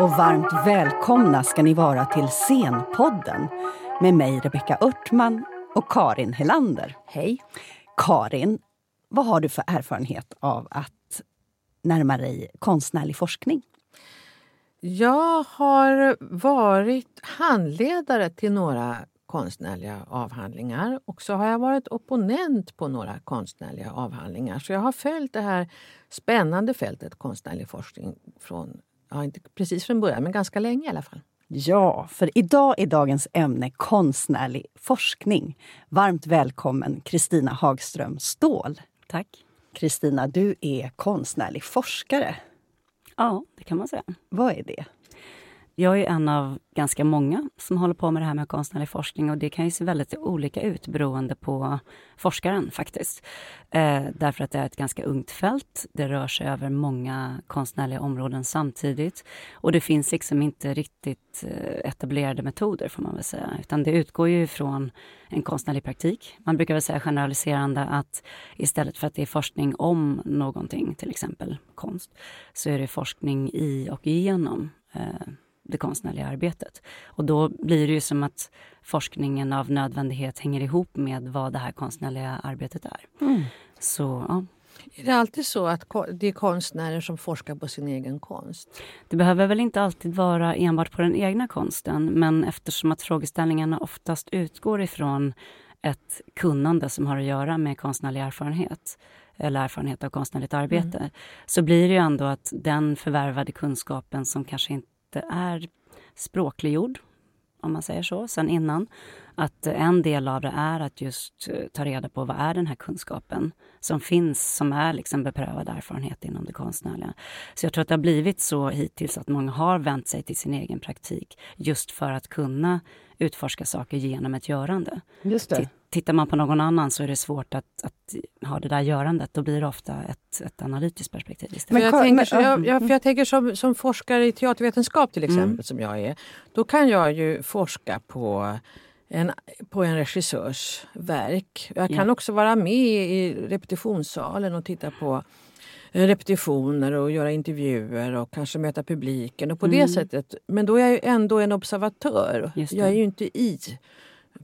Och varmt välkomna ska ni vara till Scenpodden med mig Rebecka Örtman och Karin Helander. Hej. Karin, vad har du för erfarenhet av att närma dig konstnärlig forskning? Jag har varit handledare till några konstnärliga avhandlingar och så har jag varit opponent på några konstnärliga avhandlingar. Så jag har följt det här spännande fältet konstnärlig forskning från, ja inte precis från början, men ganska länge i alla fall. Ja, för idag är dagens ämne konstnärlig forskning. Varmt välkommen Kristina Hagström Ståhl. Tack. Kristina, du är konstnärlig forskare. Ja, det kan man säga. Vad är det? Jag är en av ganska många som håller på med det här med konstnärlig forskning och det kan ju se väldigt olika ut beroende på forskaren faktiskt. Eh, därför att det är ett ganska ungt fält. Det rör sig över många konstnärliga områden samtidigt och det finns liksom inte riktigt eh, etablerade metoder får man väl säga, utan det utgår ju från en konstnärlig praktik. Man brukar väl säga generaliserande att istället för att det är forskning om någonting, till exempel konst, så är det forskning i och igenom eh, det konstnärliga arbetet. Och då blir det ju som att forskningen av nödvändighet hänger ihop med vad det här konstnärliga arbetet är. Mm. Så, ja. Är det alltid så att det är konstnärer som forskar på sin egen konst? Det behöver väl inte alltid vara enbart på den egna konsten men eftersom att frågeställningarna oftast utgår ifrån ett kunnande som har att göra med konstnärlig erfarenhet eller erfarenhet av konstnärligt arbete mm. så blir det ju ändå att den förvärvade kunskapen som kanske inte inte är språkliggjord, om man säger så, sen innan. Att en del av det är att just eh, ta reda på vad är den här kunskapen som finns, som är liksom beprövad erfarenhet inom det konstnärliga. Så jag tror att det har blivit så hittills att många har vänt sig till sin egen praktik just för att kunna utforska saker genom ett görande. Just det. Tittar man på någon annan så är det svårt att, att ha det där görandet. Då blir det ofta ett, ett analytiskt perspektiv istället. Men jag, tänker, så, jag, jag, jag tänker som, som forskare i teatervetenskap till exempel, mm. som jag är. Då kan jag ju forska på en, på en regissörs verk. Jag kan ja. också vara med i repetitionssalen och titta på repetitioner och göra intervjuer och kanske möta publiken. och på mm. det sättet. Men då är jag ändå en observatör. Jag är ju inte i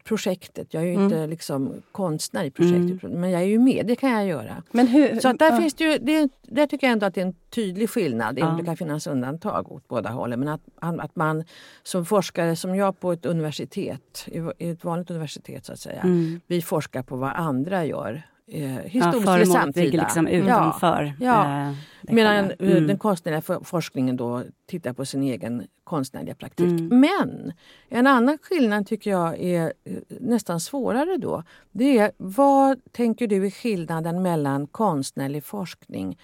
projektet. Jag är ju mm. inte liksom konstnär i projektet, mm. men jag är ju med. Det kan jag göra. Men hur, så att där, uh. finns det ju, det, där tycker jag ändå att det är en tydlig skillnad. Uh. Det kan finnas undantag åt båda hållen. Men att, att man som forskare, som jag på ett universitet, i ett vanligt universitet så att säga, mm. vi forskar på vad andra gör eh, historiskt ja, eller samtida. liksom utanför. Ja, eh, Medan eh, mm. den konstnärliga forskningen då tittar på sin egen konstnärliga praktik. Mm. Men en annan skillnad tycker jag är eh, nästan svårare då. Det är vad tänker du är skillnaden mellan konstnärlig forskning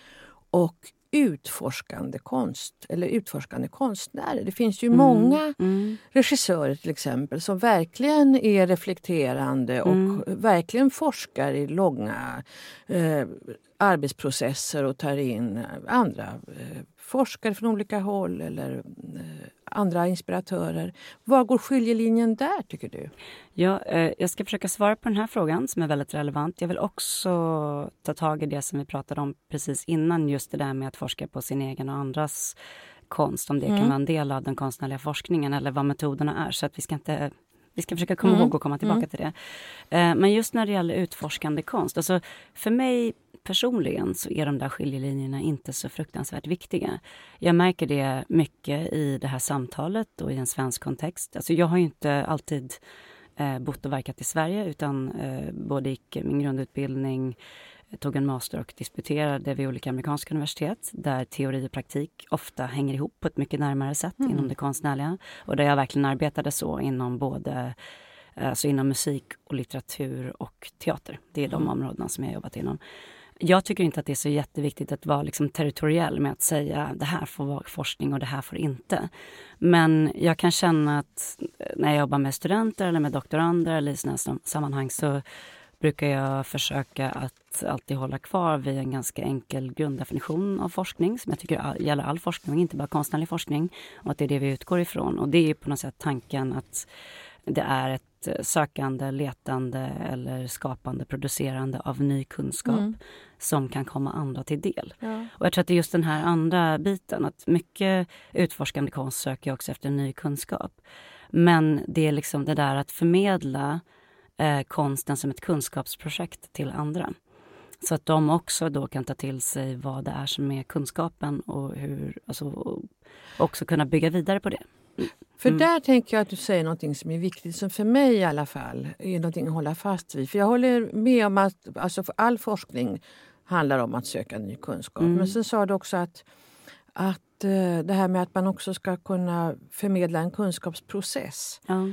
och utforskande konst eller utforskande konstnärer. Det finns ju mm. många mm. regissörer till exempel som verkligen är reflekterande och mm. verkligen forskar i långa eh, arbetsprocesser och tar in andra eh, forskare från olika håll eller eh, andra inspiratörer. Var går skiljelinjen där, tycker du? Ja, eh, jag ska försöka svara på den här frågan som är väldigt relevant. Jag vill också ta tag i det som vi pratade om precis innan, just det där med att forska på sin egen och andras konst, om det mm. kan vara en del av den konstnärliga forskningen eller vad metoderna är. Så att vi ska inte vi ska försöka komma mm. ihåg och komma tillbaka mm. till det. Eh, men just när det gäller utforskande konst, alltså för mig personligen så är de där skiljelinjerna inte så fruktansvärt viktiga. Jag märker det mycket i det här samtalet och i en svensk kontext. Alltså jag har ju inte alltid eh, bott och verkat i Sverige utan eh, både gick min grundutbildning, tog en master och disputerade vid olika amerikanska universitet där teori och praktik ofta hänger ihop på ett mycket närmare sätt mm. inom det konstnärliga. Och där jag verkligen arbetade så inom både alltså inom musik och litteratur och teater. Det är de mm. områdena som jag jobbat inom. Jag tycker inte att det är så jätteviktigt att vara liksom territoriell med att säga det här får vara forskning och det här får inte. Men jag kan känna att eh, när jag jobbar med studenter eller med doktorander eller i sådana sammanhang så brukar jag försöka att alltid hålla kvar vid en ganska enkel grunddefinition av forskning som jag tycker gäller all forskning, inte bara konstnärlig forskning. Och att det är det vi utgår ifrån. Och det är på något sätt tanken att det är ett eh, sökande, letande eller skapande, producerande av ny kunskap mm. som kan komma andra till del. Ja. Och jag tror att det är just den här andra biten, att mycket utforskande konst söker också efter ny kunskap. Men det är liksom det där att förmedla eh, konsten som ett kunskapsprojekt till andra. Så att de också då kan ta till sig vad det är som är kunskapen och hur, alltså, också kunna bygga vidare på det. För mm. där tänker jag att du säger något som är viktigt, som för mig i alla fall är något att hålla fast vid. För jag håller med om att alltså för all forskning handlar om att söka ny kunskap. Mm. Men sen sa du också att, att eh, det här med att man också ska kunna förmedla en kunskapsprocess. Ja.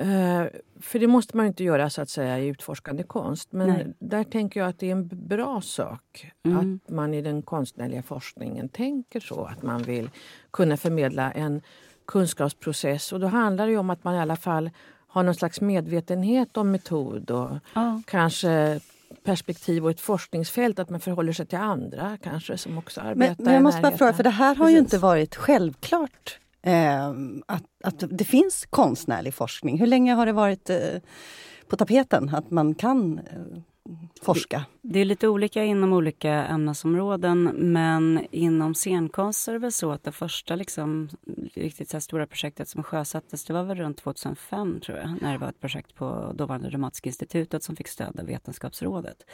Uh, för det måste man inte göra så att säga i utforskande konst. Men Nej. där tänker jag att det är en bra sak mm. att man i den konstnärliga forskningen tänker så. Att man vill kunna förmedla en kunskapsprocess. Och då handlar det om att man i alla fall har någon slags medvetenhet om metod och ja. kanske perspektiv och ett forskningsfält, att man förhåller sig till andra kanske som också arbetar Men, men jag måste bara fråga, för det här har Precis. ju inte varit självklart eh, att, att det finns konstnärlig forskning. Hur länge har det varit eh, på tapeten att man kan eh, forska? Det är lite olika inom olika ämnesområden men inom scenkonst är det väl så att det första liksom, riktigt så stora projektet som sjösattes det var väl runt 2005 tror jag när det var ett projekt på dåvarande Dramatiska institutet som fick stöd av Vetenskapsrådet.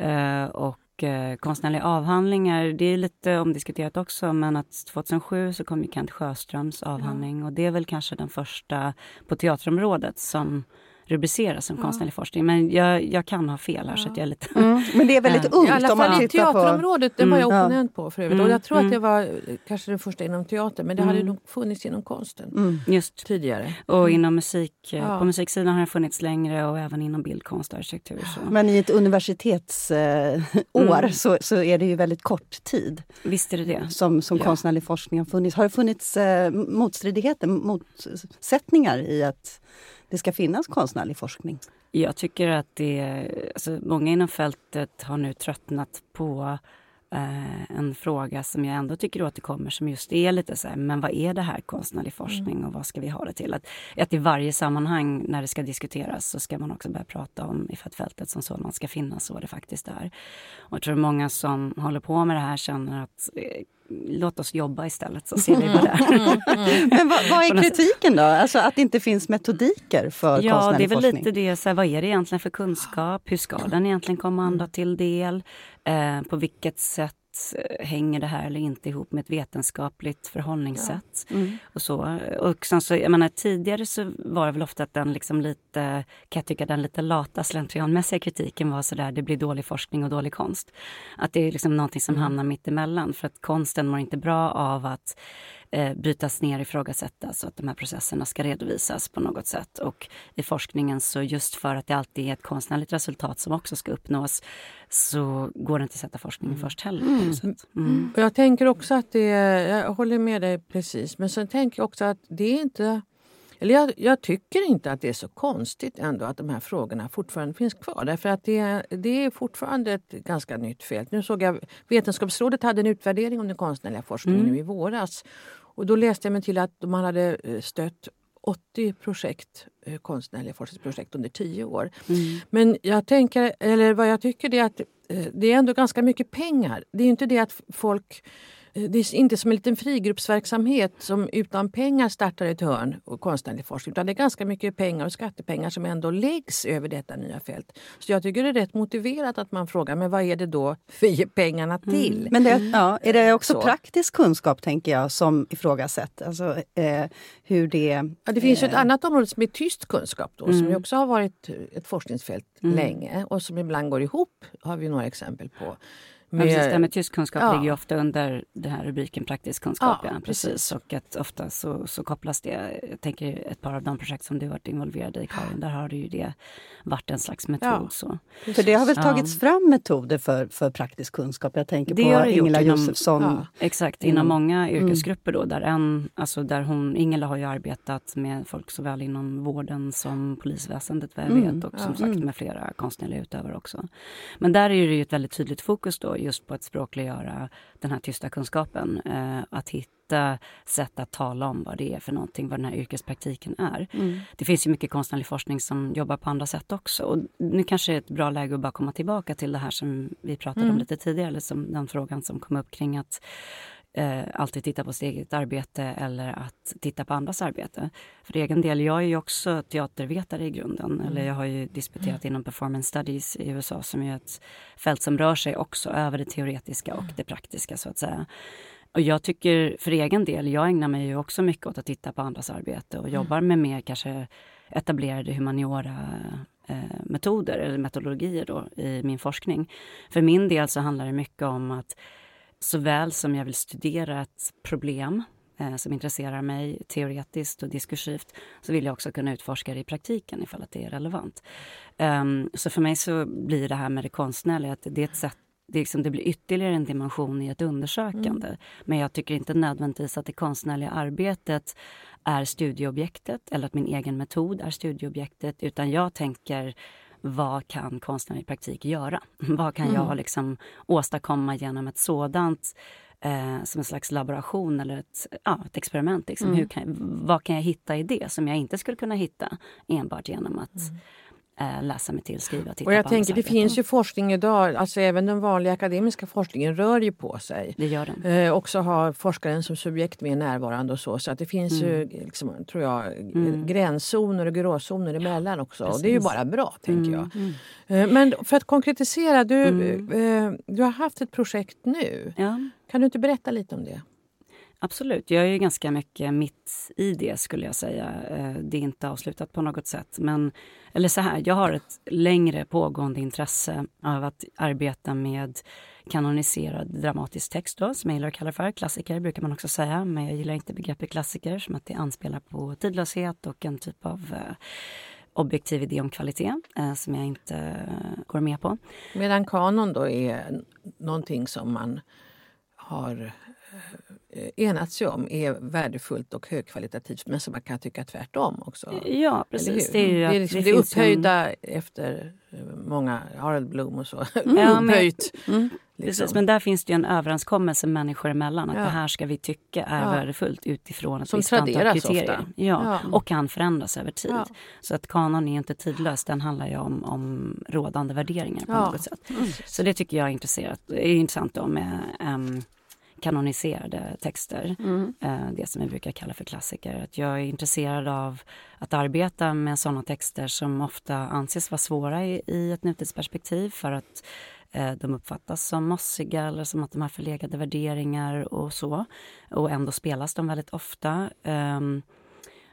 Uh, och uh, konstnärliga avhandlingar, det är lite omdiskuterat också men att 2007 så kom ju Kent Sjöströms avhandling ja. och det är väl kanske den första på teaterområdet som rubriceras som konstnärlig forskning. Men jag, jag kan ha fel här så att jag är lite... Mm. Men det är väldigt äh, ungt I alla fall i teaterområdet, på... det var jag mm. opponent på för övrigt. Mm. Och jag tror att det var kanske det första inom teater men det hade nog funnits inom konsten mm. Just. tidigare. Och inom musik, eh, ja. på musiksidan har det funnits längre och även inom bildkonst och arkitektur. Så. Men i ett universitetsår eh, så, så är det ju väldigt kort tid. Visst är det det. Som, som ja. konstnärlig forskning har funnits. Har det funnits eh, motstridigheter, motsättningar i att det ska finnas konstnärlig forskning? Jag tycker att det, alltså många inom fältet har nu tröttnat på eh, en fråga som jag ändå tycker återkommer som just är lite så här, men vad är det här konstnärlig forskning mm. och vad ska vi ha det till? Att, att i varje sammanhang när det ska diskuteras så ska man också börja prata om ifall fältet som sådant ska finnas och vad det faktiskt är. Och jag tror många som håller på med det här känner att eh, låt oss jobba istället så ser vi vad det är. Mm, mm, mm. Men vad, vad, är kritiken då? Alltså att det inte finns metodiker för ja, konstnärlig forskning? Ja, det är väl lite det. Så här, vad är det egentligen för kunskap? Hur ska den egentligen komma andra till del? Eh, på vilket sätt Eh, hänger det här eller inte ihop med ett vetenskapligt förhållningssätt. Ja. Mm. Och så. Och sen så, jag menar, tidigare så var det väl ofta att den liksom lite, kan jag tycka, den lite lata slentrianmässiga kritiken var sådär, det blir dålig forskning och dålig konst. Att det är liksom någonting som mm. hamnar mitt emellan för att konsten mår inte bra av att eh, brytas ner ifrågasättas och att de här processerna ska redovisas på något sätt. Och i forskningen så just för att det alltid är ett konstnärligt resultat som också ska uppnås så går det inte att sätta forskningen mm. först heller. Mm. Mm. Jag tänker också att det, jag håller med dig precis, men sen tänker jag också att det är inte eller jag, jag, tycker inte att det är så konstigt ändå att de här frågorna fortfarande finns kvar. Därför att det, det är fortfarande ett ganska nytt fält. Nu såg jag Vetenskapsrådet hade en utvärdering om den konstnärliga forskningen mm. nu i våras. Och då läste jag mig till att man hade eh, stött 80 projekt, eh, konstnärliga forskningsprojekt under 10 år. Mm. Men jag tänker, eller vad jag tycker är att eh, det är ändå ganska mycket pengar. Det är inte det att folk det är inte som en liten frigruppsverksamhet som utan pengar startar ett hörn och konstnärlig forskning. Utan det är ganska mycket pengar och skattepengar som ändå läggs över detta nya fält. Så jag tycker det är rätt motiverat att man frågar men vad är det då vi ger pengarna mm. till? Mm. Men det, ja, är det också Så. praktisk kunskap tänker jag som ifrågasätts? Alltså, eh, hur det... Ja, det finns eh, ett annat område som är tyst kunskap då, mm. som också har varit ett forskningsfält mm. länge och som ibland går ihop, har vi några exempel på. Med, ja, precis, det med tysk kunskap ja. ligger ju ofta under den här rubriken praktisk kunskap. Ja, ja precis. precis. Och att ofta så, så kopplas det, jag tänker ett par av de projekt som du varit involverad i Karin, där har det ju det varit en slags metod. Så. För det har väl tagits fram metoder för, för praktisk kunskap? Jag tänker det på Ingela Josefsson. exakt, inom mm. många yrkesgrupper då, där en, alltså där hon, Ingela har ju arbetat med folk såväl inom vården som polisväsendet vad jag vet mm. och som sagt mm. med flera konstnärliga utövare också. Men där är det ju ett väldigt tydligt fokus då just på att språkliggöra den här tysta kunskapen. Eh, att hitta hitta sätt att tala om vad det är för någonting, vad den här yrkespraktiken är. Mm. Det finns ju mycket konstnärlig forskning som jobbar på andra sätt också. Och nu kanske det är ett bra läge att bara komma tillbaka till det här som vi pratade mm. om lite tidigare, eller som den frågan som kom upp kring att eh, alltid titta på sitt eget arbete eller att titta på andras arbete. För egen del, jag är ju också teatervetare i grunden. Mm. Eller jag har ju disputerat mm. inom performance studies i USA som är ett fält som rör sig också över det teoretiska och det praktiska så att säga. Och jag tycker för egen del, jag ägnar mig ju också mycket åt att titta på andras arbete och mm. jobbar med mer kanske etablerade humaniora eh, metoder eller metodologier då i min forskning. För min del så handlar det mycket om att såväl som jag vill studera ett problem eh, som intresserar mig teoretiskt och diskursivt så vill jag också kunna utforska det i praktiken ifall att det är relevant. Um, så för mig så blir det här med det konstnärliga att det är ett sätt det, liksom, det blir ytterligare en dimension i ett undersökande. Mm. Men jag tycker inte nödvändigtvis att det konstnärliga arbetet är studieobjektet eller att min egen metod är studieobjektet utan jag tänker vad kan konstnärlig praktik göra? Vad kan mm. jag liksom åstadkomma genom ett sådant eh, som en slags laboration eller ett, ja, ett experiment. Liksom. Mm. Hur kan, vad kan jag hitta i det som jag inte skulle kunna hitta enbart genom att mm läsa mig till, skriva, titta och jag tänker, Det finns ju forskning idag, alltså även den vanliga akademiska forskningen rör ju på sig. Det gör den. Eh, också har forskaren som subjekt mer närvarande och så. Så att det finns mm. ju, liksom, tror jag, mm. gränszoner och gråzoner emellan också. Precis. Och det är ju bara bra, tänker jag. Mm. mm. Eh, men för att konkretisera, du, mm. eh, du har haft ett projekt nu. Ja. Kan du inte berätta lite om det? Absolut. Jag är ju ganska mycket mitt i det, skulle jag säga. Eh, det är inte avslutat på något sätt. Men, eller så här, jag har ett längre pågående intresse av att arbeta med kanoniserad dramatisk text, då, som jag gillar att kalla för. Klassiker brukar man också säga, men jag gillar inte begreppet klassiker som att det anspelar på tidlöshet och en typ av eh, objektiv idé om kvalitet eh, som jag inte eh, går med på. Medan kanon då är någonting som man har eh, Eh, enats sig om är värdefullt och högkvalitativt men som man kan tycka tvärtom också. Ja, precis. Det är, ju det är, liksom, det, det upphöjda en... efter eh, många Harald Blom och så. Mm. Upphöjt. Mm. Liksom. Precis, men där finns det ju en överenskommelse människor emellan att ja. det här ska vi tycka är ja. värdefullt utifrån ett visst antal kriterier. Ja, ja, Och kan förändras över tid. Ja. Så att kanon är inte tidlös, den handlar ju om, om rådande värderingar på något sätt. Mm. Så det tycker jag är, intresserat, är intressant då med um, kanoniserade texter. Mm. Eh, det som vi brukar kalla för klassiker. Att jag är intresserad av att arbeta med såna texter som ofta anses vara svåra i, i ett nutidsperspektiv för att eh, de uppfattas som mossiga eller som att de har förlegade värderingar och så. Och ändå spelas de väldigt ofta. Um,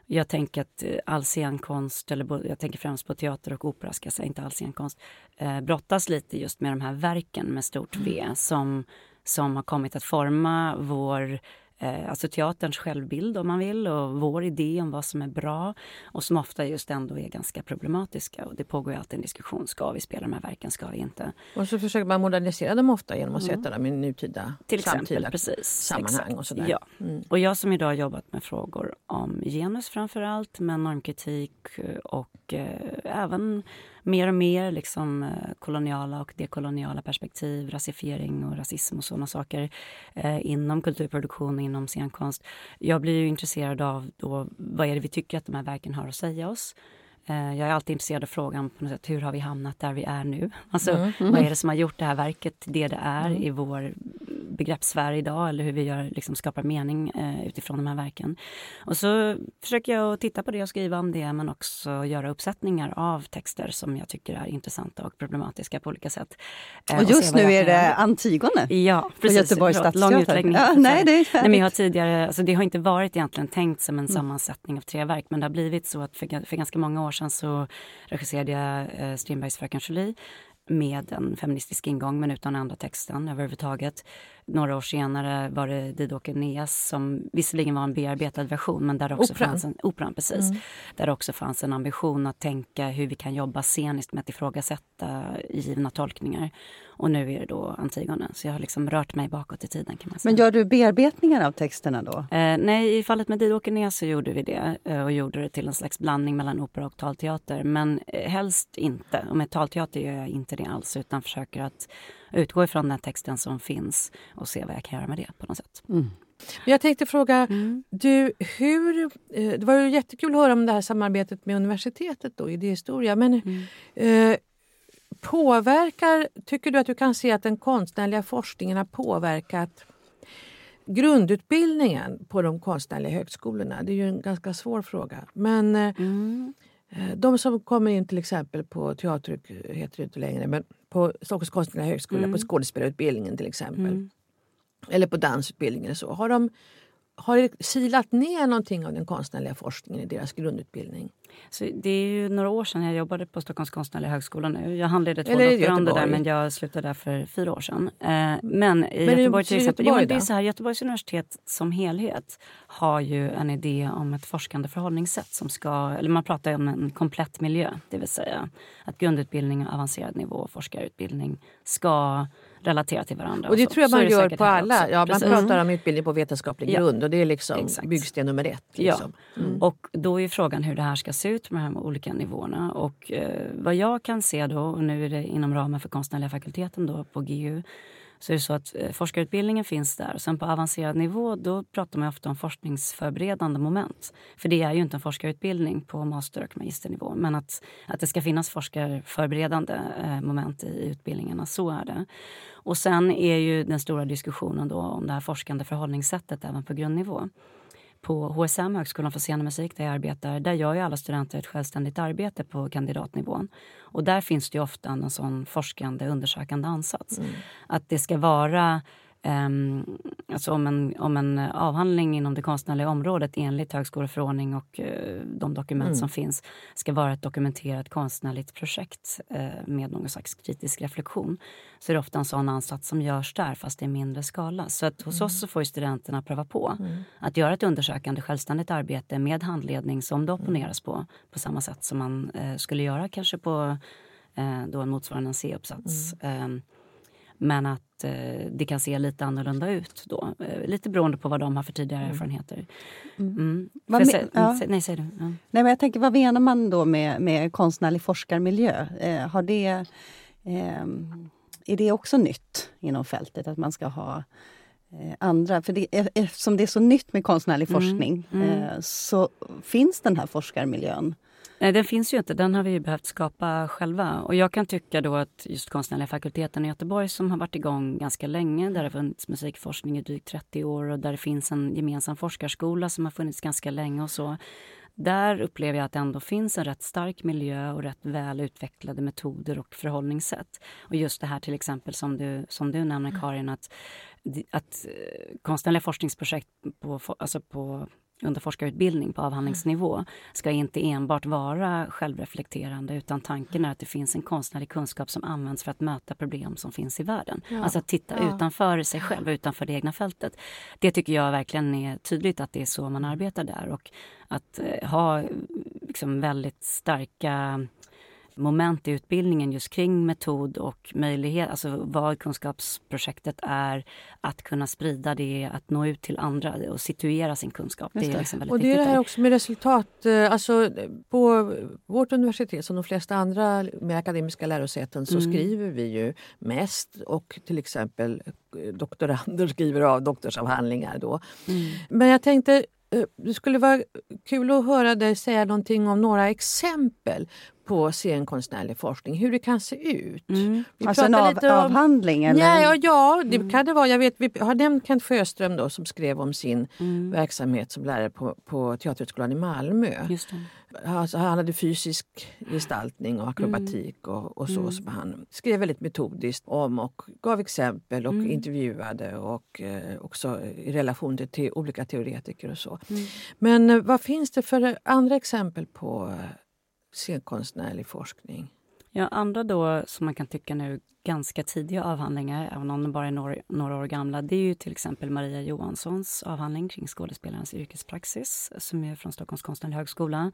jag tänker att all scenkonst, eller jag tänker främst på teater och opera, ska säga, inte all scenkonst, eh, brottas lite just med de här verken med stort V mm. som som har kommit att forma vår eh, alltså teaterns självbild om man vill och vår idé om vad som är bra och som ofta just ändå är ganska problematiska. Och det pågår ju alltid en diskussion. Ska vi spela de här verken? Ska vi inte? Och så försöker man modernisera dem ofta genom att mm. sätta dem i nutida Till exempel, samtida precis, sammanhang. Exakt. Och, sådär. Ja. Mm. och jag som idag jobbat med frågor om genus framför allt, men normkritik och eh, även mer och mer liksom, eh, koloniala och dekoloniala perspektiv, rasifiering och rasism och sådana saker eh, inom kulturproduktion och inom scenkonst. Jag blir ju intresserad av då, vad är det vi tycker att de här verken har att säga oss. Eh, jag är alltid intresserad av frågan på något sätt, hur har vi hamnat där vi är nu? Alltså, mm. Mm. Vad är det som har gjort det här verket det det är mm. i vår begreppssfär idag eller hur vi gör, liksom, skapar mening eh, utifrån de här verken. Och så försöker jag titta på det och skriva om det men också göra uppsättningar av texter som jag tycker är intressanta och problematiska på olika sätt. Eh, och just och nu är det Antigone ja, precis, på Göteborgs stadsteater. Ja, nej, det, är nej, men jag har tidigare, alltså det har inte varit egentligen tänkt som en mm. sammansättning av tre verk men det har blivit så att för, för ganska många år sedan så regisserade jag eh, Strindbergs Fröken Julie med en feministisk ingång men utan andra texten överhuvudtaget. Några år senare var det Didåke Neas som visserligen var en bearbetad version men där också operan. fanns en, operan, precis, mm. där också fanns en ambition att tänka hur vi kan jobba sceniskt med att ifrågasätta givna tolkningar. Och nu är det då Antigone, så jag har liksom rört mig bakåt i tiden. kan man säga. Men gör du bearbetningar av texterna då? Eh, nej, i fallet med Didåke Neas så gjorde vi det eh, och gjorde det till en slags blandning mellan opera och talteater. Men eh, helst inte. Och med talteater gör jag inte det alls utan försöker att utgå ifrån den texten som finns och se vad jag kan göra med det på något sätt. Mm. Jag tänkte fråga, mm. du, hur, eh, det var ju jättekul att höra om det här samarbetet med universitetet då, idéhistoria. Men mm. eh, påverkar, tycker du att du kan se att den konstnärliga forskningen har påverkat grundutbildningen på de konstnärliga högskolorna? Det är ju en ganska svår fråga. Men eh, mm. Eh, de som kommer in till exempel på teater, heter det inte längre, men på Stockholms konstnärliga högskola, mm. på skådespelarutbildningen till exempel. Mm. Eller på dansutbildningen så. Har de har det silat ner någonting av den konstnärliga forskningen i deras grundutbildning? Så det är ju några år sedan jag jobbade på Stockholms konstnärliga högskola nu. Jag handledde två doktorander där men jag slutade där för fyra år sedan. Eh, men i men Göteborg till exempel, Göteborg, jo, det är så här, Göteborgs universitet som helhet har ju en idé om ett forskande förhållningssätt som ska, eller man pratar om en komplett miljö, det vill säga att grundutbildning och avancerad nivå och forskarutbildning ska relatera till varandra. Och det och tror jag man gör på alla. Ja, man pratar om utbildning på vetenskaplig ja. grund och det är liksom Exakt. byggsten nummer ett. Liksom. Ja. Mm. Och då är frågan hur det här ska se ut med de här olika nivåerna. Och eh, vad jag kan se då, och nu är det inom ramen för konstnärliga fakulteten då på GU, så är det så att eh, forskarutbildningen finns där. Sen på avancerad nivå då pratar man ofta om forskningsförberedande moment. För det är ju inte en forskarutbildning på master och magisternivå. Men att, att det ska finnas forskarförberedande eh, moment i utbildningarna, så är det. Och sen är ju den stora diskussionen då om det här forskande förhållningssättet även på grundnivå på HSM, Högskolan för scen och musik, där jag arbetar, där gör ju alla studenter ett självständigt arbete på kandidatnivån. Och där finns det ofta en sån forskande, undersökande ansats. Mm. Att det ska vara Um, alltså om en, om en avhandling inom det konstnärliga området enligt högskoleförordning och uh, de dokument mm. som finns ska vara ett dokumenterat konstnärligt projekt uh, med någon slags kritisk reflektion så är det ofta en sån ansats som görs där fast i mindre skala. Så att hos mm. oss så får studenterna pröva på mm. att göra ett undersökande självständigt arbete med handledning som det opponeras på på samma sätt som man uh, skulle göra kanske på då en motsvarande C-uppsats. Um, men att eh, det kan se lite annorlunda ut då. Eh, lite beroende på vad de har för tidigare mm. erfarenheter. Mm. Mm. Vad se, ja. nej, säg du. Ja. Nej, men jag tänker, vad menar man då med, med konstnärlig forskarmiljö? Eh, har det, eh, är det också nytt inom fältet, att man ska ha eh, andra, för det, eftersom det är så nytt med konstnärlig mm. forskning mm. eh, så finns den här forskarmiljön Nej, den finns ju inte. Den har vi behövt skapa själva. Och jag kan tycka då att just konstnärliga fakulteten i Göteborg som har varit igång ganska länge, där det har funnits musikforskning i drygt 30 år och där det finns en gemensam forskarskola som har funnits ganska länge och så. Där upplever jag att det ändå finns en rätt stark miljö och rätt väl utvecklade metoder och förhållningssätt. Och just det här till exempel som du, som du nämner. Karin, att, att eh, konstnärliga forskningsprojekt på, alltså på under forskarutbildning på avhandlingsnivå ska inte enbart vara självreflekterande utan tanken är att det finns en konstnärlig kunskap som används för att möta problem som finns i världen. Ja. Alltså att titta ja. utanför sig själv, utanför det egna fältet. Det tycker jag verkligen är tydligt att det är så man arbetar där och att eh, ha liksom väldigt starka moment i utbildningen just kring metod och möjlighet, alltså vad kunskapsprojektet är, att kunna sprida det, att nå ut till andra och situera sin kunskap. Det. det. är liksom väldigt och det är det här också med resultat. Eh, alltså på vårt universitet som de flesta andra med akademiska lärosäten så mm. skriver vi ju mest och till exempel eh, doktorander skriver av doktorsavhandlingar då. Mm. Men jag tänkte eh, det skulle vara kul att höra dig säga någonting om några exempel på scenkonstnärlig forskning, hur det kan se ut. Mm. alltså en av, om, avhandling? Eller? Ja, ja det mm. kan det vara. Jag vet, vi har nämnt Kent Sjöström då, som skrev om sin mm. verksamhet som lärare på, på Teaterhögskolan i Malmö. Alltså, han hade fysisk gestaltning och akrobatik mm. och, och, så mm. som han skrev väldigt metodiskt om och gav exempel och mm. intervjuade och eh, också i relation till, till olika teoretiker och så. Men eh, vad finns det för andra exempel på scenkonstnärlig forskning. Ja, andra då som man kan tycka nu ganska tidiga avhandlingar, även om de bara är några, några, år gamla, det är ju till exempel Maria Johanssons avhandling kring skådespelarens yrkespraxis som är från Stockholms konstnärliga högskola.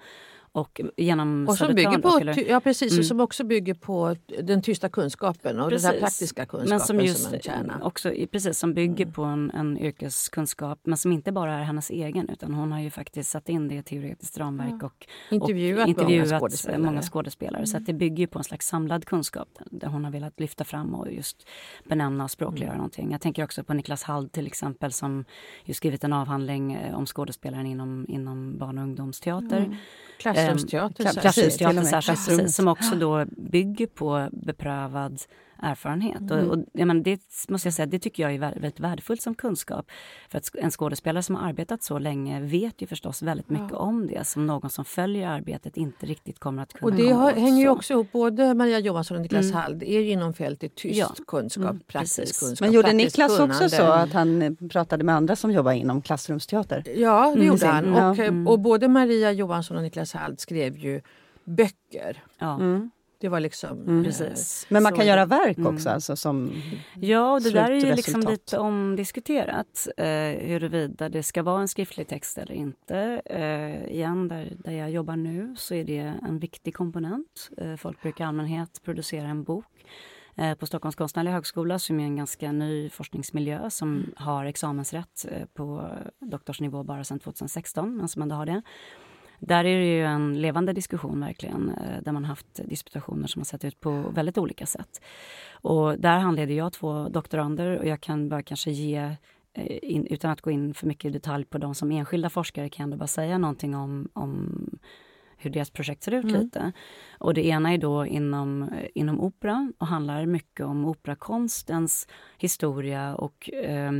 Och genom och som bygger på, eller, ja, precis, mm. som också bygger på den tysta kunskapen och precis. den praktiska kunskapen men som, just, som en kärna. Också, precis, som bygger mm. på en, en, yrkeskunskap men som inte bara är hennes egen utan hon har ju faktiskt satt in det i teoretiskt ramverk ja. och intervjuat, och intervjuat många skådespelare. Många skådespelare mm. Så att det bygger på en slags samlad kunskap där hon har velat lyfta lyfta fram och just benämna och språkliggöra mm. någonting. Jag tänker också på Niklas Hald till exempel som ju skrivit en avhandling eh, om skådespelaren inom, inom barn och ungdomsteater. Mm. Klassrumsteater, eh, klassrumsteater särskilt, som också då bygger på beprövad erfarenhet. Mm. Och, och, ja, men det måste jag säga, det tycker jag är väldigt värdefullt som kunskap. För att en skådespelare som har arbetat så länge vet ju förstås väldigt mycket ja. om det som någon som följer arbetet inte riktigt kommer att kunna. Och det har, hänger ju också ihop, både Maria Johansson och Niklas mm. Hall är ju inom fältet tyst ja. kunskap, mm, praktisk precis. kunskap. Men gjorde Niklas kunnande. också så att han eh, pratade med andra som jobbar inom klassrumsteater? Ja, det mm. gjorde han. Och, mm. och både Maria Johansson och Niklas Hall skrev ju böcker. Ja. Mm. Det var liksom... Mm. Precis. Men man kan göra verk mm. också? Alltså, som ja, det där är ju liksom lite omdiskuterat eh, huruvida det ska vara en skriftlig text eller inte. Eh, igen, där, där jag jobbar nu så är det en viktig komponent. Eh, folk brukar i allmänhet producera en bok eh, på Stockholms konstnärliga högskola som är en ganska ny forskningsmiljö som mm. har examensrätt eh, på doktorsnivå bara sedan 2016, men som ändå har det. Där är det ju en levande diskussion verkligen, eh, där man haft disputationer som har sett ut på väldigt olika sätt. Och där handleder jag två doktorander och jag kan bara kanske ge eh, in, utan att gå in för mycket i detalj på dem som enskilda forskare kan jag ändå bara säga någonting om, om hur deras projekt ser ut mm. lite. Och det ena är då inom, eh, inom opera och handlar mycket om operakonstens historia och eh,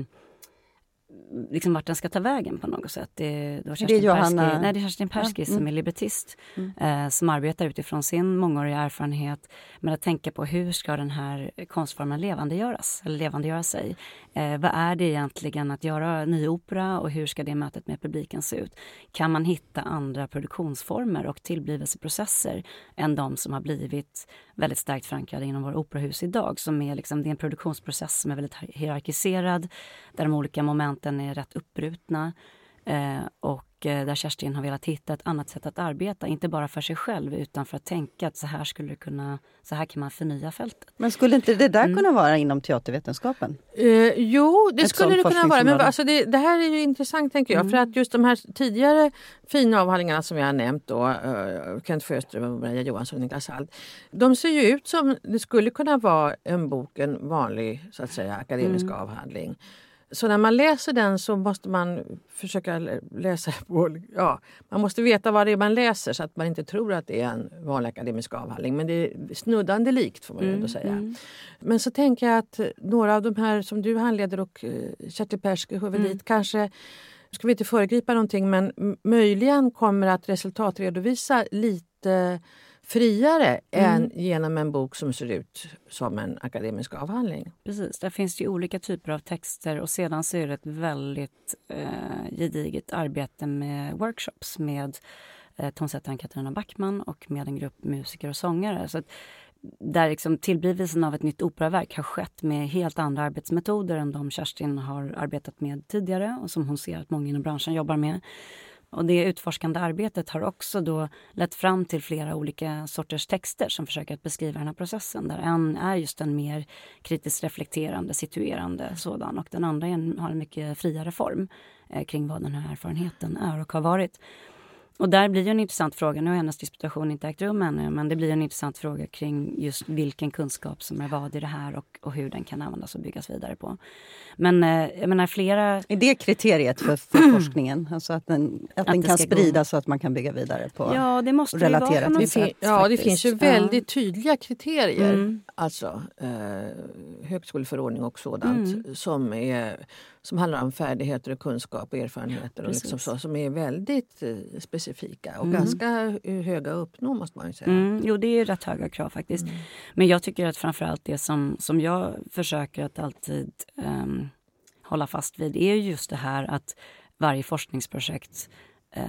liksom vart den ska ta vägen på något sätt. Det, det, det är Johanna... Persky, nej, det är Kerstin Persky ja. som mm. är librettist mm. eh, som arbetar utifrån sin mångåriga erfarenhet med att tänka på hur ska den här konstformen levandegöras, eller levandegöra sig. Eh, vad är det egentligen att göra ny opera och hur ska det mötet med publiken se ut? Kan man hitta andra produktionsformer och tillblivelseprocesser än de som har blivit väldigt starkt förankrade inom våra operahus idag. Som är liksom, det är en produktionsprocess som är väldigt hierarkiserad där de olika momenten är rätt uppbrutna. Eh, och Eh, där Kerstin har velat hitta ett annat sätt att arbeta, inte bara för sig själv utan för att tänka att så här skulle kunna, så här kan man förnya fältet. Men skulle inte det där mm. kunna vara inom teatervetenskapen? Eh, jo, det ett skulle det kunna vara. Men alltså det, det, här är ju intressant tänker jag, mm. för att just de här tidigare fina avhandlingarna som jag har nämnt då, uh, Kent Sjöström Maria Johansson och Niklas Hald, de ser ju ut som det skulle kunna vara en bok, en vanlig så att säga akademisk mm. avhandling. Så när man läser den så måste man försöka läsa på... Ja, man måste veta vad det är man läser så att man inte tror att det är en vanlig akademisk avhandling. Men det är snuddande likt får man mm, ändå säga. Mm. Men så tänker jag att några av de här som du handleder och uh, Kertil Persky mm. dit kanske ska vi inte föregripa någonting men möjligen kommer att resultatredovisa lite friare mm. än genom en bok som ser ut som en akademisk avhandling. Precis, där finns det olika typer av texter och sedan så är det ett väldigt eh, gediget arbete med workshops med eh, tonsättaren Katarina Backman och med en grupp musiker och sångare. Så att, där liksom tillblivelsen av ett nytt operaverk har skett med helt andra arbetsmetoder än de Kerstin har arbetat med tidigare och som hon ser att många inom branschen jobbar med. Och det utforskande arbetet har också då lett fram till flera olika sorters texter som försöker att beskriva den här processen. Där en är just en mer kritiskt reflekterande, situerande sådan och den andra en, har en mycket friare form eh, kring vad den här erfarenheten är och har varit. Och där blir en intressant fråga, nu har hennes disputation inte ägt rum ännu, men det blir en intressant fråga kring just vilken kunskap som är vad i det här och, och hur den kan användas och byggas vidare på. Men eh, jag menar flera... Är det kriteriet för, för forskningen? Alltså att den, att, att den kan spridas så att man kan bygga vidare på Ja, det måste det vara på något sätt. Ja, det finns ju väldigt tydliga kriterier. Mm. Alltså eh, högskoleförordning och sådant mm. som är som handlar om färdigheter och kunskap och erfarenheter och liksom så, som är väldigt eh, specifika och mm. ganska höga att uppnå måste man ju säga. Mm, jo, det är rätt höga krav faktiskt. Mm. Men jag tycker att framförallt det som, som jag försöker att alltid um, hålla fast vid är just det här att varje forskningsprojekt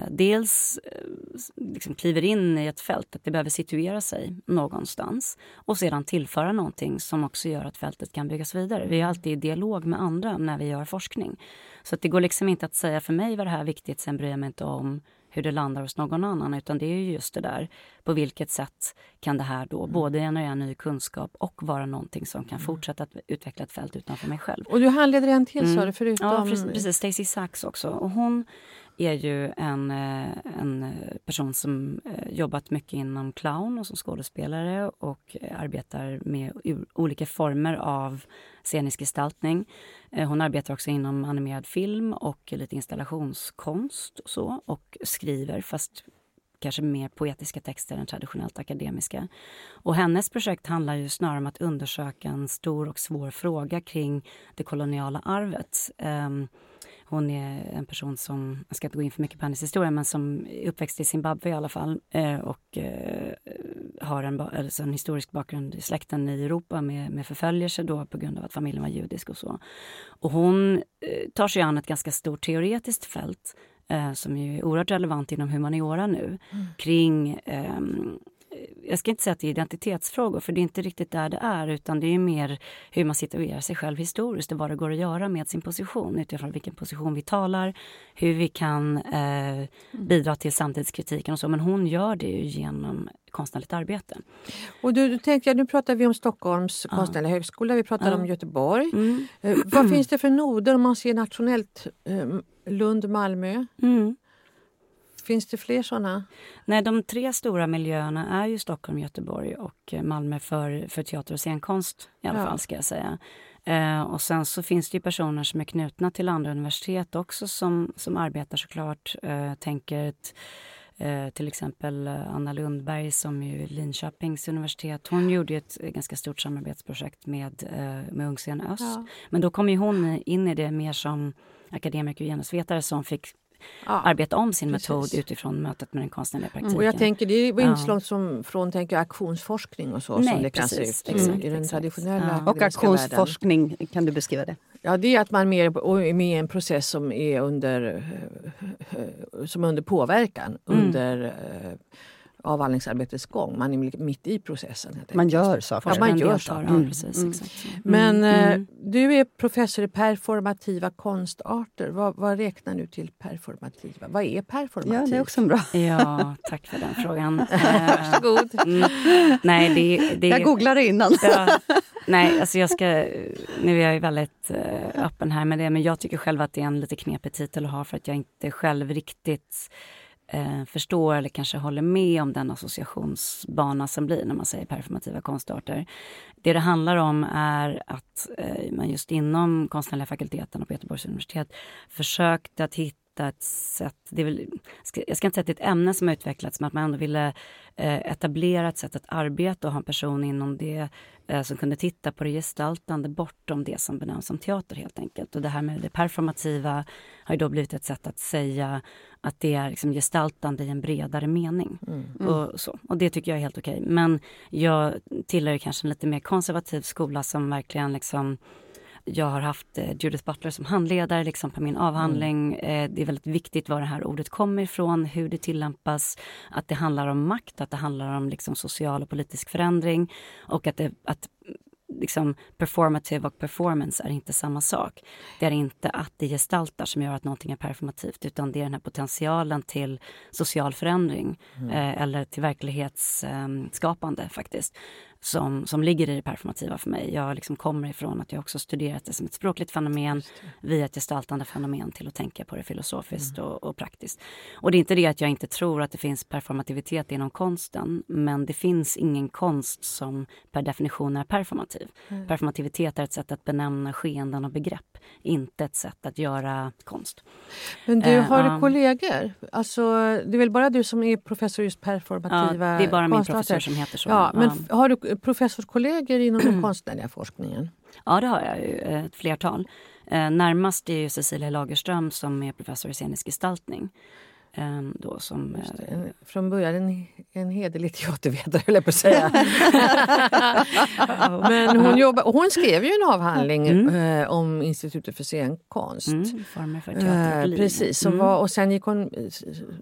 dels eh, liksom kliver in i ett fält, att det behöver situera sig någonstans och sedan tillföra någonting som också gör att fältet kan byggas vidare. Vi är alltid i dialog med andra när vi gör forskning. Så att det går liksom inte att säga för mig var det här viktigt, sen bryr jag mig inte om hur det landar hos någon annan utan det är just det där på vilket sätt kan det här då mm. både generera ny kunskap och vara någonting som kan mm. fortsätta att utveckla ett fält utanför mig själv. Och du handleder en till mm. sa du förutom... Ja precis, Stacey Sachs också och hon är ju en, eh, en eh, person som eh, jobbat mycket inom clown och som skådespelare och arbetar med olika former av scenisk gestaltning. Hon arbetar också inom animerad film och lite installationskonst och så och skriver, fast kanske mer poetiska texter än traditionellt akademiska. Och hennes projekt handlar ju snarare om att undersöka en stor och svår fråga kring det koloniala arvet. Um, hon är en person som, jag ska inte gå in för mycket på hennes historia, men som är uppväxt i Zimbabwe i alla fall eh, och eh, har en, alltså en historisk bakgrund i släkten i Europa med, med förföljelse då på grund av att familjen var judisk och så. Och hon eh, tar sig an ett ganska stort teoretiskt fält som är oerhört relevant inom humaniora nu, mm. kring eh, jag ska inte säga att det är identitetsfrågor, för det är inte riktigt där det är, utan det är mer hur man situerar sig själv historiskt och vad det går att göra med sin position utifrån vilken position vi talar, hur vi kan eh, mm. bidra till samtidskritiken och så. Men hon gör det ju genom konstnärligt arbete. Och du, du tänker, nu pratar vi om Stockholms ja. konstnärliga högskola, vi pratar ja. om Göteborg. Mm. Eh, vad finns det för noder om man ser nationellt? Eh, Lund, Malmö? Mm. Finns det fler såna? Nej, de tre stora miljöerna är ju Stockholm, Göteborg och Malmö för, för teater och scenkonst i alla ja. fall ska jag säga. Eh, och sen så finns det ju personer som är knutna till andra universitet också som, som arbetar såklart. Eh, tänker ett, eh, till exempel Anna Lundberg som är Linköpings universitet. Hon gjorde ett ganska stort samarbetsprojekt med, eh, med Ungscen Öst. Ja. Men då kom ju hon in i det mer som akademiker och genusvetare som fick ja, arbeta om sin precis. metod utifrån mötet med den konstnärliga praktiken. Mm. Och jag tänker, det var inte så långt som från tänker, aktionsforskning och så Nej, som det kan se ut exakt, i den traditionella ja. Och aktionsforskning, världen. kan du beskriva det? Ja, det är att man är med i en process som är under, som är under påverkan. Mm. Under avhandlingsarbetets gång. Man är mitt i processen. Man gör saker. Ja, man gör saker. Mm. Precis, mm. Men mm. Eh, du är professor i performativa konstarter. Vad, vad, räknar du till performativa? Vad är performativt? Ja, det är också en bra. Ja, tack för den frågan. Varsågod. Mm. Nej, det, det, jag googlade innan. Ja, nej, alltså jag ska, nu är jag ju väldigt uh, öppen här med det, men jag tycker själv att det är en lite knepig titel att ha för att jag inte själv riktigt eh, förstår eller kanske håller med om den associationsbana som blir när man säger performativa konstarter. Det det handlar om är att eh, man just inom konstnärliga fakulteten på Göteborgs universitet försökte att hitta ett sätt, det är väl, jag ska inte säga att det är ett ämne som har utvecklats, men att man ändå ville eh, etablera ett sätt att arbeta och ha en person inom det eh, som kunde titta på det gestaltande bortom det som benämns som teater helt enkelt. Och det här med det performativa har ju då blivit ett sätt att säga att det är liksom gestaltande i en bredare mening. Mm. Och, så. och det tycker jag är helt okej. Men jag tillhör kanske en lite mer konservativ skola som verkligen liksom jag har haft eh, Judith Butler som handledare liksom, på min avhandling. Mm. Eh, det är väldigt viktigt var det här ordet kommer ifrån, hur det tillämpas. Att det handlar om makt, att det handlar om liksom, social och politisk förändring. Och att, det, att liksom performative och performance är inte samma sak. Det är inte att det gestaltar som gör att någonting är performativt utan det är den här potentialen till social förändring mm. eh, eller till verklighetsskapande eh, faktiskt som, som ligger i det performativa för mig. Jag liksom kommer ifrån att jag också studerat det som ett språkligt fenomen via ett gestaltande fenomen till att tänka på det filosofiskt mm. och, och, praktiskt. Och det är inte det att jag inte tror att det finns performativitet inom konsten men det finns ingen konst som per definition är performativ. Mm. Performativitet är ett sätt att benämna skeenden och begrepp, inte ett sätt att göra konst. Men du, har uh, du kollegor? Alltså, det är väl bara du som är professor just performativa Ja, det är bara min professor som heter så. Ja, men uh. har du professorskollegor inom den konstnärliga forskningen? Ja, det har jag ju, ett flertal. Eh, närmast är ju Cecilia Lagerström som är professor i scenisk gestaltning. Ehm, då som, eh, Från början en, en hederlig teatervetare, höll jag på att säga. Men hon, jobbar, hon skrev ju en avhandling mm. eh, om Institutet för scenkonst. Mm, former för teater eh, Precis, mm. var, och sen gick hon,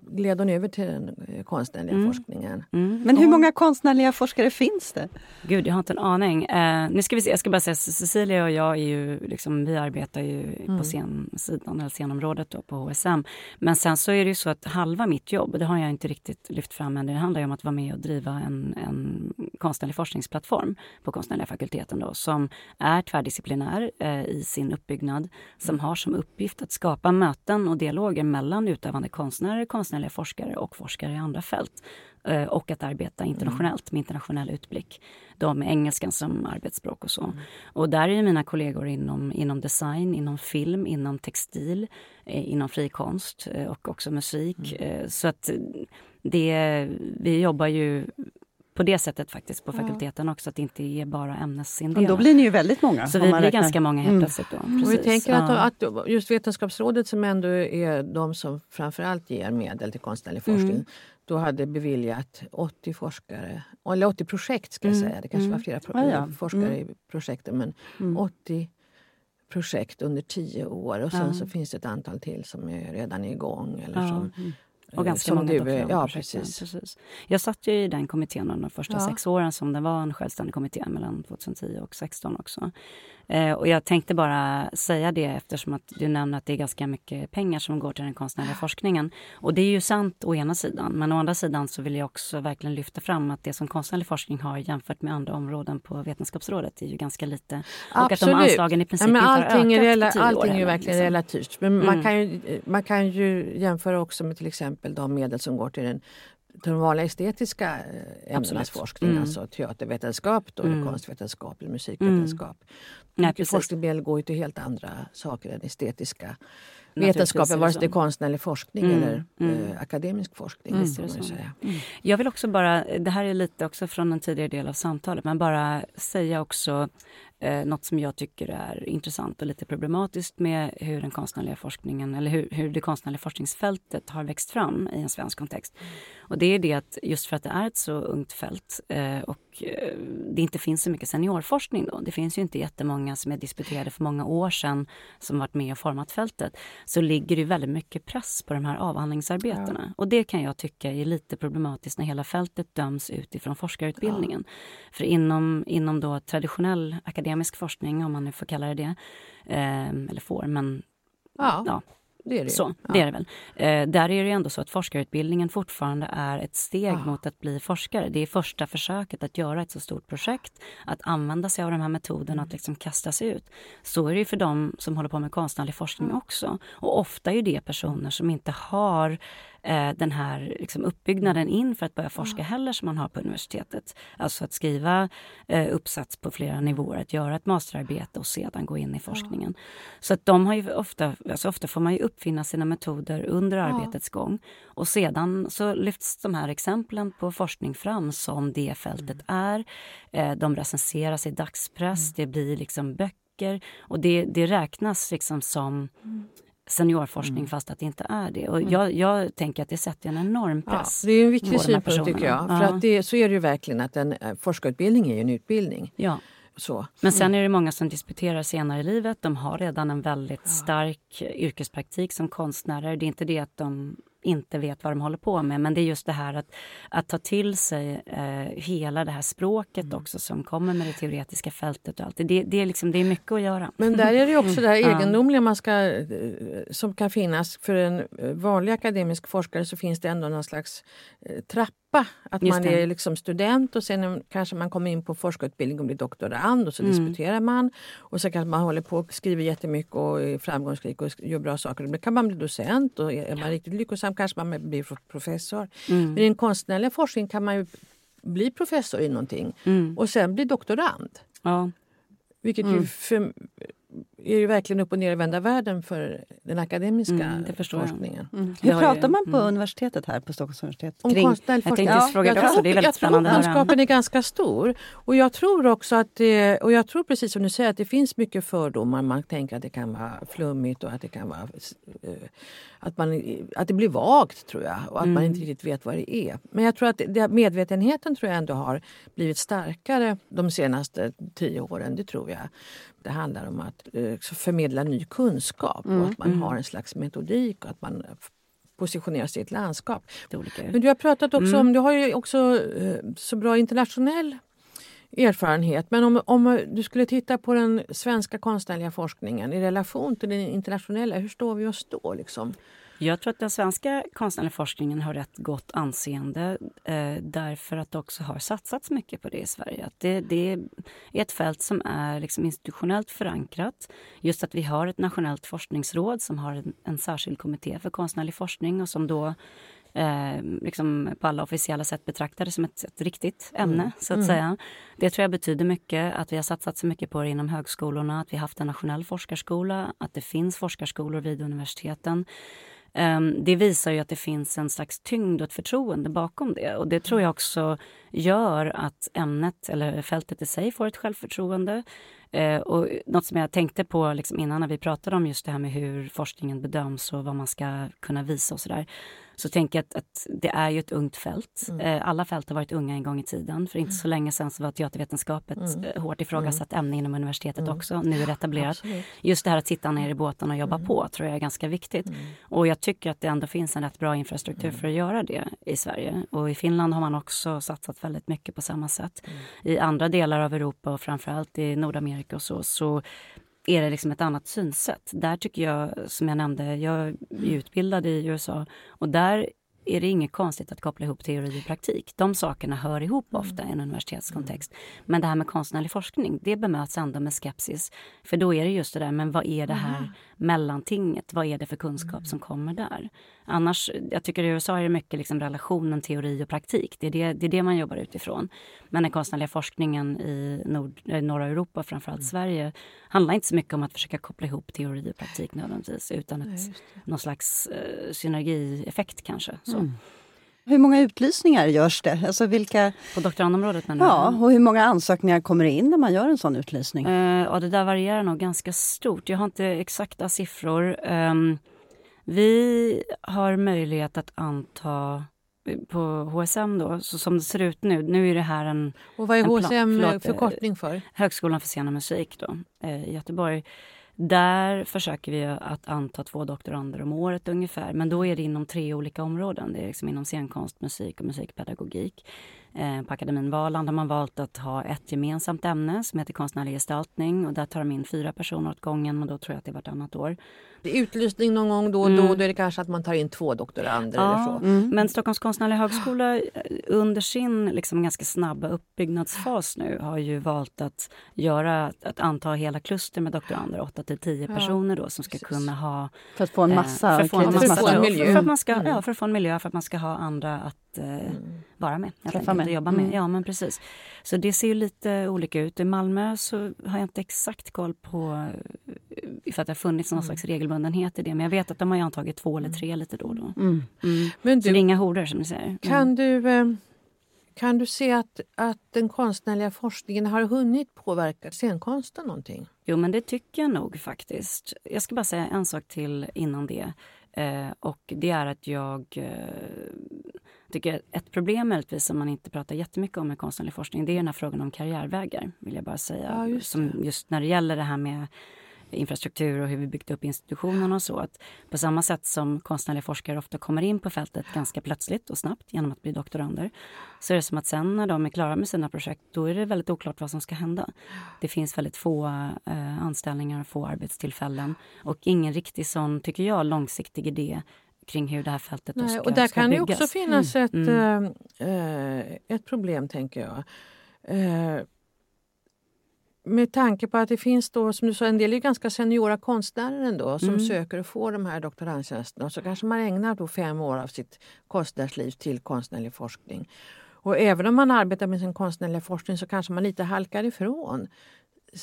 gled hon över till den eh, konstnärliga mm. forskningen. Mm. Men hur många konstnärliga forskare finns det? Gud, jag har inte en aning. Eh, nu ska vi se, jag ska bara säga Cecilia och jag är ju, liksom, vi arbetar ju på mm. scensidan, eller scenområdet då, på HSM. Men sen så är det ju så att halva mitt jobb, och det har jag inte riktigt lyft fram än, det handlar om att vara med och driva en, en konstnärlig forskningsplattform på konstnärliga fakulteten då, som är tvärdisciplinär eh, i sin uppbyggnad, som har som uppgift att skapa möten och dialoger mellan utövande konstnärer, konstnärliga forskare och forskare i andra fält eh, och att arbeta internationellt med internationell utblick. Då med engelskan som arbetsspråk och så. Mm. Och där är mina kollegor inom, inom design, inom film, inom textil, eh, inom frikonst eh, och också musik. Mm. Så att det, vi jobbar ju på det sättet faktiskt på fakulteten också, att det inte är bara ämnesindelat. Då blir ni ju väldigt många. Så vi blir räknar. ganska många helt mm. plötsligt. Då. Mm. Och vi tänker att, att, just Vetenskapsrådet som ändå är de som framförallt ger medel till konstnärlig forskning, mm. Då hade beviljat 80 forskare, eller 80 projekt ska jag mm. säga, det kanske var mm. flera pro ja, ja. forskare i projekten, men 80 projekt under tio år och sen så finns det ett antal till som är redan igång eller som och ganska många du, ja, precis. precis. Jag satt ju i den kommittén de första ja. sex åren som det var en självständig kommitté mellan 2010 och 2016 också. Eh, och jag tänkte bara säga det eftersom att du nämner att det är ganska mycket pengar som går till den konstnärliga forskningen. Och det är ju sant å ena sidan, men å andra sidan så vill jag också verkligen lyfta fram att det som konstnärlig forskning har jämfört med andra områden på Vetenskapsrådet är ju ganska lite. Och Absolut. att de anslagen i princip ja, men allting inte har ökat är Allting är ju verkligen liksom. relativt. Men mm. man, kan ju, man kan ju jämföra också med till exempel de medel som går till den den vanliga estetiska eh, ämnesforskningen, mm. alltså teatervetenskap, då, mm. konstvetenskap eller musikvetenskap. Mm. Nej, forskning går ju till helt andra saker än estetiska vetenskapen, vare sig det är konstnärlig forskning mm, eller mm. Eh, akademisk forskning. Mm, säga. Mm. Jag vill också bara, det här är lite också från en tidigare del av samtalet, men bara säga också eh, något som jag tycker är intressant och lite problematiskt med hur den konstnärliga forskningen, eller hur, hur det konstnärliga forskningsfältet har växt fram i en svensk kontext. Och det är det att just för att det är ett så ungt fält eh, och eh, det inte finns så mycket seniorforskning då, det finns ju inte jättemånga som är disputerade för många år sedan som varit med och format fältet, så ligger det väldigt mycket press på de här avhandlingsarbetena. Ja. Och det kan jag tycka är lite problematiskt när hela fältet döms utifrån forskarutbildningen. Ja. För inom, inom då traditionell akademisk forskning, om man nu får kalla det det, eh, eller får, men ja. ja det är det Så, ja. det är det väl. Eh, där är det ändå så att forskarutbildningen fortfarande är ett steg ja. mot att bli forskare. Det är första försöket att göra ett så stort projekt, att använda sig av de här metoderna, mm. att liksom kasta sig ut. Så är det för de som håller på med konstnärlig forskning mm. också. Och ofta är det personer som inte har eh, den här liksom, uppbyggnaden in för att börja forska heller som man har på universitetet. Alltså att skriva eh, uppsats på flera nivåer, att göra ett masterarbete och sedan gå in i forskningen. Så att de har ju ofta, alltså ofta får man ju uppfinna sina metoder under arbetets gång. Och sedan så lyfts de här exemplen på forskning fram som det fältet mm. är. Eh, de recenseras i dagspress, mm. det blir liksom böcker och det, det räknas liksom som mm seniorforskning mm. fast att det inte är det. Och mm. jag, jag tänker att det sätter en enorm press. Ja, det är en viktig synpunkt tycker jag. För att det, så är det ju verkligen att en eh, forskarutbildning är en utbildning. Ja. Så. Men sen mm. är det många som disputerar senare i livet. De har redan en väldigt stark yrkespraktik som konstnärer. Det är inte det att de inte vet vad de håller på med. Men det är just det här att, att ta till sig eh, hela det här språket mm. också som kommer med det teoretiska fältet och allt. Det, det, är liksom, det är mycket att göra. Men där är det också det här egendomliga man ska, eh, som kan finnas. För en eh, vanlig akademisk forskare så finns det ändå någon slags eh, trappa att man är liksom student och sen kanske man kommer in på forskarutbildning och blir doktorand och så mm. disputerar man. Och så kanske man håller på och skriver jättemycket och är framgångsrik och gör bra saker. Då kan man bli docent och är man riktigt lyckosam kanske man blir professor. Mm. Men i en konstnärlig forskning kan man ju bli professor i någonting mm. och sen bli doktorand. Ja. Vilket ju mm. för, är ju verkligen upp och nervända världen för den akademiska mm, forskningen. Mm. Hur pratar man på mm. universitetet här på Stockholms universitet? Om kring, konstnärlig forskning? Ja, fråga jag, tror, det är väldigt jag tror kunskapen är ganska stor. Och jag tror också att det, och jag tror precis som du säger att det finns mycket fördomar. Man tänker att det kan vara flummigt och att det kan vara eh, att, man, att det blir vagt tror jag och att mm. man inte riktigt vet vad det är. Men jag tror att det, medvetenheten tror jag ändå har blivit starkare de senaste tio åren. Det tror jag. Det handlar om att eh, förmedla ny kunskap mm. och att man mm. har en slags metodik och att man positionerar sig i ett landskap. Men du har pratat också om, mm. du har ju också eh, så bra internationell erfarenhet. Men om, om du skulle titta på den svenska konstnärliga forskningen i relation till den internationella, hur står vi oss då? Liksom? Jag tror att den svenska konstnärliga forskningen har rätt gott anseende eh, därför att det också har satsats mycket på det i Sverige. Att det, det är ett fält som är liksom institutionellt förankrat. Just att vi har ett nationellt forskningsråd som har en, en särskild kommitté för konstnärlig forskning och som då eh, liksom på alla officiella sätt betraktar det som ett, ett riktigt ämne. Mm. så att mm. säga. Det tror jag betyder mycket, att vi har satsat så mycket på det inom högskolorna, att vi haft en nationell forskarskola, att det finns forskarskolor vid universiteten. Ehm, det visar ju att det finns en slags tyngd och ett förtroende bakom det. Och det tror jag också gör att ämnet, eller fältet i sig, får ett självförtroende. Ehm, och något som jag tänkte på liksom innan när vi pratade om just det här med hur forskningen bedöms och vad man ska kunna visa och sådär så tänker jag att, att, det är ju ett ungt fält. Mm. Eh, alla fält har varit unga en gång i tiden. För inte så mm. länge sedan så var teatervetenskap ett mm. Eh, hårt ifrågasatt mm. ämne inom universitetet mm. också. Nu är det etablerat. Absolut. Just det här att sitta ner i båten och jobba mm. på tror jag är ganska viktigt. Och jag tycker att det ändå finns en rätt bra infrastruktur för att göra det i Sverige. Och i Finland har man också satsat väldigt mycket på samma sätt. I andra delar av Europa och framförallt i Nordamerika och så, så är det liksom ett annat synsätt. Där tycker jag, som jag nämnde, jag är utbildad i USA och där är det inget konstigt att koppla ihop teori och praktik. De sakerna hör ihop mm. ofta i en universitetskontext. Men det här med konstnärlig forskning, det bemöts ändå med skepsis. För då är det just det där, men vad är det här mellantinget? Vad är det för kunskap mm. som kommer där? Annars, jag tycker i USA är det mycket liksom relationen teori och praktik. Det är det, det är det man jobbar utifrån. Men den konstnärliga forskningen i nord, eh, norra Europa, framförallt mm. Sverige, handlar inte så mycket om att försöka koppla ihop teori och praktik nödvändigtvis, utan ett, någon slags eh, synergieffekt kanske. Så. Mm. Hur många utlysningar görs det? Alltså vilka... På doktorandområdet menar Ja, och hur många ansökningar kommer in när man gör en sån utlysning? Uh, ja, det där varierar nog ganska stort. Jag har inte exakta siffror. Um, vi har möjlighet att anta på HSM då, så som det ser ut nu. Nu är det här en... Och vad är HSM förlåt, förkortning för? Högskolan för scen och musik då, eh, i Göteborg. Där försöker vi att anta två doktorander om året ungefär. Men då är det inom tre olika områden. Det är liksom inom scenkonst, musik och musikpedagogik. Eh, på Akademin Valand har man valt att ha ett gemensamt ämne som heter konstnärlig gestaltning. Och där tar de in fyra personer åt gången, och då tror jag att det är vartannat år. Det är utlysning någon gång då och mm. då, då är det kanske att man tar in två doktorander ja, eller så. Mm. Men Stockholms konstnärliga högskola eh, under sin liksom ganska snabba uppbyggnadsfas nu har ju valt att göra, att anta hela kluster med doktorander, 8 till 10 ja. personer då som ska Precis. kunna ha... För att få en massa... Eh, för, att få en, massa, för, en miljö. För att, man ska, mm. ja, för att få en miljö, för att man ska ha andra att eh, mm. vara med. Träffa med. Jobba med. Mm. Ja, men precis. Så det ser ju lite olika ut. I Malmö så har jag inte exakt koll på för att det har funnits någon mm. slags regelbundenhet i det. Men jag vet att de har antagit två eller tre lite då och då. Mm. Mm. Men du, så det är inga horor som du säger. Kan du, eh, kan du se att, att den konstnärliga forskningen har hunnit påverka scenkonsten någonting? Jo, men det tycker jag nog faktiskt. Jag ska bara säga en sak till innan det. Eh, och det är att jag eh, tycker ett problem möjligtvis som man inte pratar jättemycket om i konstnärlig forskning det är den här frågan om karriärvägar. vill jag bara säga. Ja, just som just när det gäller det här med infrastruktur och hur vi byggt upp institutionerna och så. Att på samma sätt som konstnärliga forskare ofta kommer in på fältet ganska plötsligt och snabbt genom att bli doktorander så är det som att sen när de är klara med sina projekt då är det väldigt oklart vad som ska hända. Det finns väldigt få eh, anställningar, få arbetstillfällen och ingen riktig sån, tycker jag, långsiktig idé kring hur det här fältet Nej, ska, Och där ska kan byggas. det också finnas mm. ett, mm. äh, ett problem, tänker jag. Äh, med tanke på att det finns då, som du sa, en del är ganska seniora konstnärer ändå som mm. söker och får de här doktorandtjänsterna. Så kanske man ägnar då fem år av sitt konstnärsliv till konstnärlig forskning. Och även om man arbetar med sin konstnärliga forskning så kanske man lite halkar ifrån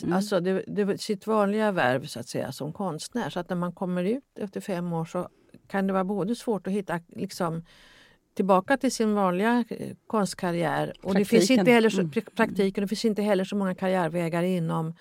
mm. alltså det, det, sitt vanliga värv så att säga som konstnär. Så att när man kommer ut efter fem år så kan det vara både svårt att hitta liksom, tillbaka till sin vanliga eh, konstkarriär. Och det finns inte heller så, mm. praktiken. Det finns inte heller så många karriärvägar inom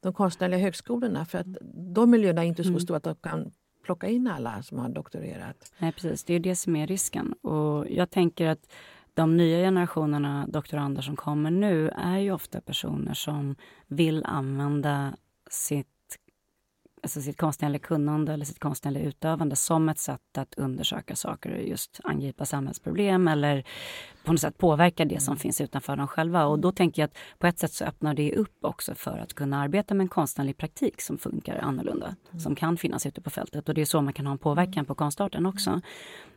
de konstnärliga högskolorna för att de miljöerna är inte så mm. stora att de kan plocka in alla som har doktorerat. Nej, precis. Det är det som är risken. Och jag tänker att de nya generationerna doktorander som kommer nu är ju ofta personer som vill använda sitt alltså sitt konstnärliga kunnande eller sitt konstnärliga utövande som ett sätt att undersöka saker och just angripa samhällsproblem eller på något sätt påverka det som finns utanför dem själva. Och då tänker jag att på ett sätt så öppnar det upp också för att kunna arbeta med en konstnärlig praktik som funkar annorlunda, mm. som kan finnas ute på fältet. Och det är så man kan ha en påverkan på konstarten också.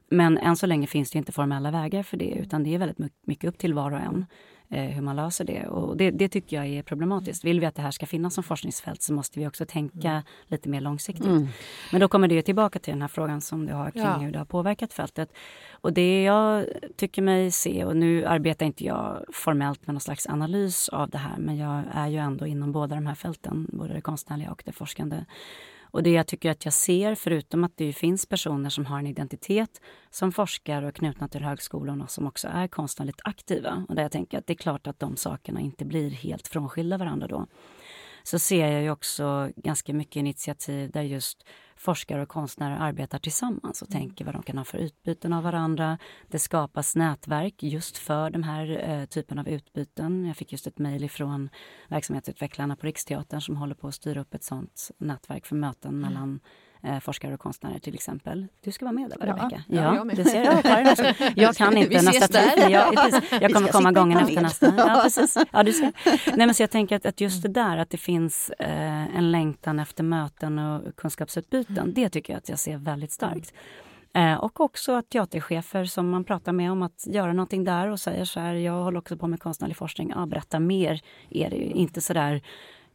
Men än så länge finns det inte formella vägar för det utan det är väldigt mycket upp till var och en hur man löser det. Och det, det, tycker jag är problematiskt. Vill vi att det här ska finnas som forskningsfält så måste vi också tänka mm. lite mer långsiktigt. Mm. Men då kommer det tillbaka till den här frågan som du har kring ja. hur det har påverkat fältet. Och det jag tycker mig se, och nu arbetar inte jag formellt med någon slags analys av det här men jag är ju ändå inom båda de här fälten, både det konstnärliga och det forskande. Och det jag tycker att jag ser, förutom att det finns personer som har en identitet som forskar och knutna till högskolorna som också är konstnärligt aktiva. Och där jag tänker att det är klart att de sakerna inte blir helt frånskilda varandra då så ser jag ju också ganska mycket initiativ där just forskare och konstnärer arbetar tillsammans och mm. tänker vad de kan ha för utbyten av varandra. Det skapas nätverk just för den här eh, typen av utbyten. Jag fick just ett mejl ifrån verksamhetsutvecklarna på Riksteatern som håller på att styra upp ett sånt nätverk för möten mm. mellan eh, forskare och konstnärer till exempel. Du ska vara med där, Rebecka. Ja, ja, ja det ser jag. Jag kan inte nästa tid. Jag, jag kommer komma gången efter nästa. Ja, precis. Ja, du ska. Nej, men så jag tänker att, att just det där att det finns eh, en längtan efter möten och kunskapsutbyten. Mm. Det tycker jag att jag ser väldigt starkt. Eh, och också att teaterchefer som man pratar med om att göra någonting där och säger så här, jag håller också på med konstnärlig forskning, ja, berätta mer. Är det ju inte så där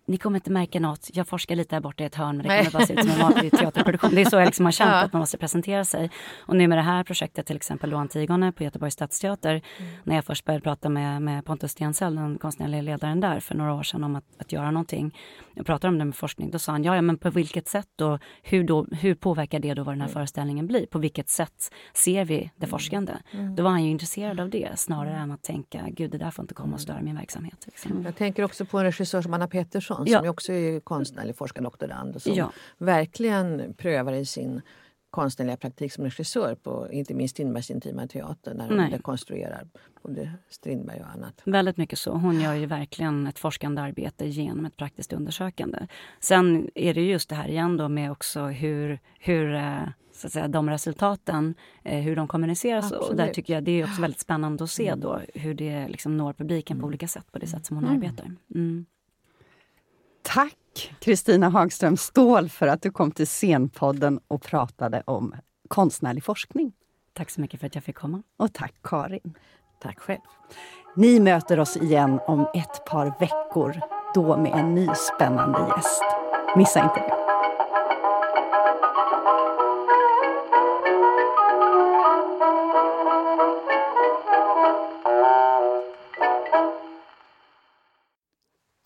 ni kommer inte märka något. Jag forskar lite här borta i ett hörn men det kommer bara se ut som en vanlig teaterproduktion. Det är så jag liksom har känt ja. att man måste presentera sig. Och nu med det här projektet till exempel då Antigone på Göteborgs stadsteater. Mm. När jag först började prata med, med Pontus Stensell, den konstnärliga ledaren där för några år sedan om att, att göra någonting. Jag pratade om det med forskning. Då sa han, ja, ja men på vilket sätt då? Hur, då, hur påverkar det då vad den här mm. föreställningen blir? På vilket sätt ser vi det mm. forskande? Mm. Då var han ju intresserad av det snarare än att tänka, gud det där får inte komma och störa min verksamhet. Liksom. Jag tänker också på en regissör som Anna Pettersson Johansson ja. som också är konstnärlig forskardoktorand och som ja. verkligen prövar i sin konstnärliga praktik som regissör på inte minst Strindbergs intima teater när hon dekonstruerar både Strindberg och annat. Väldigt mycket så. Hon gör ju verkligen ett forskande arbete genom ett praktiskt undersökande. Sen är det just det här igen då med också hur, hur eh, så att säga, de resultaten, eh, hur de kommuniceras. Absolut. Och där tycker jag det är också väldigt spännande att se mm. då hur det liksom når publiken på mm. olika sätt på det sätt som hon mm. arbetar. Mm. Tack Kristina Hagström Ståhl för att du kom till Scenpodden och pratade om konstnärlig forskning. Tack så mycket för att jag fick komma. Och tack Karin. Tack själv. Ni möter oss igen om ett par veckor, då med en ny spännande gäst. Missa inte det.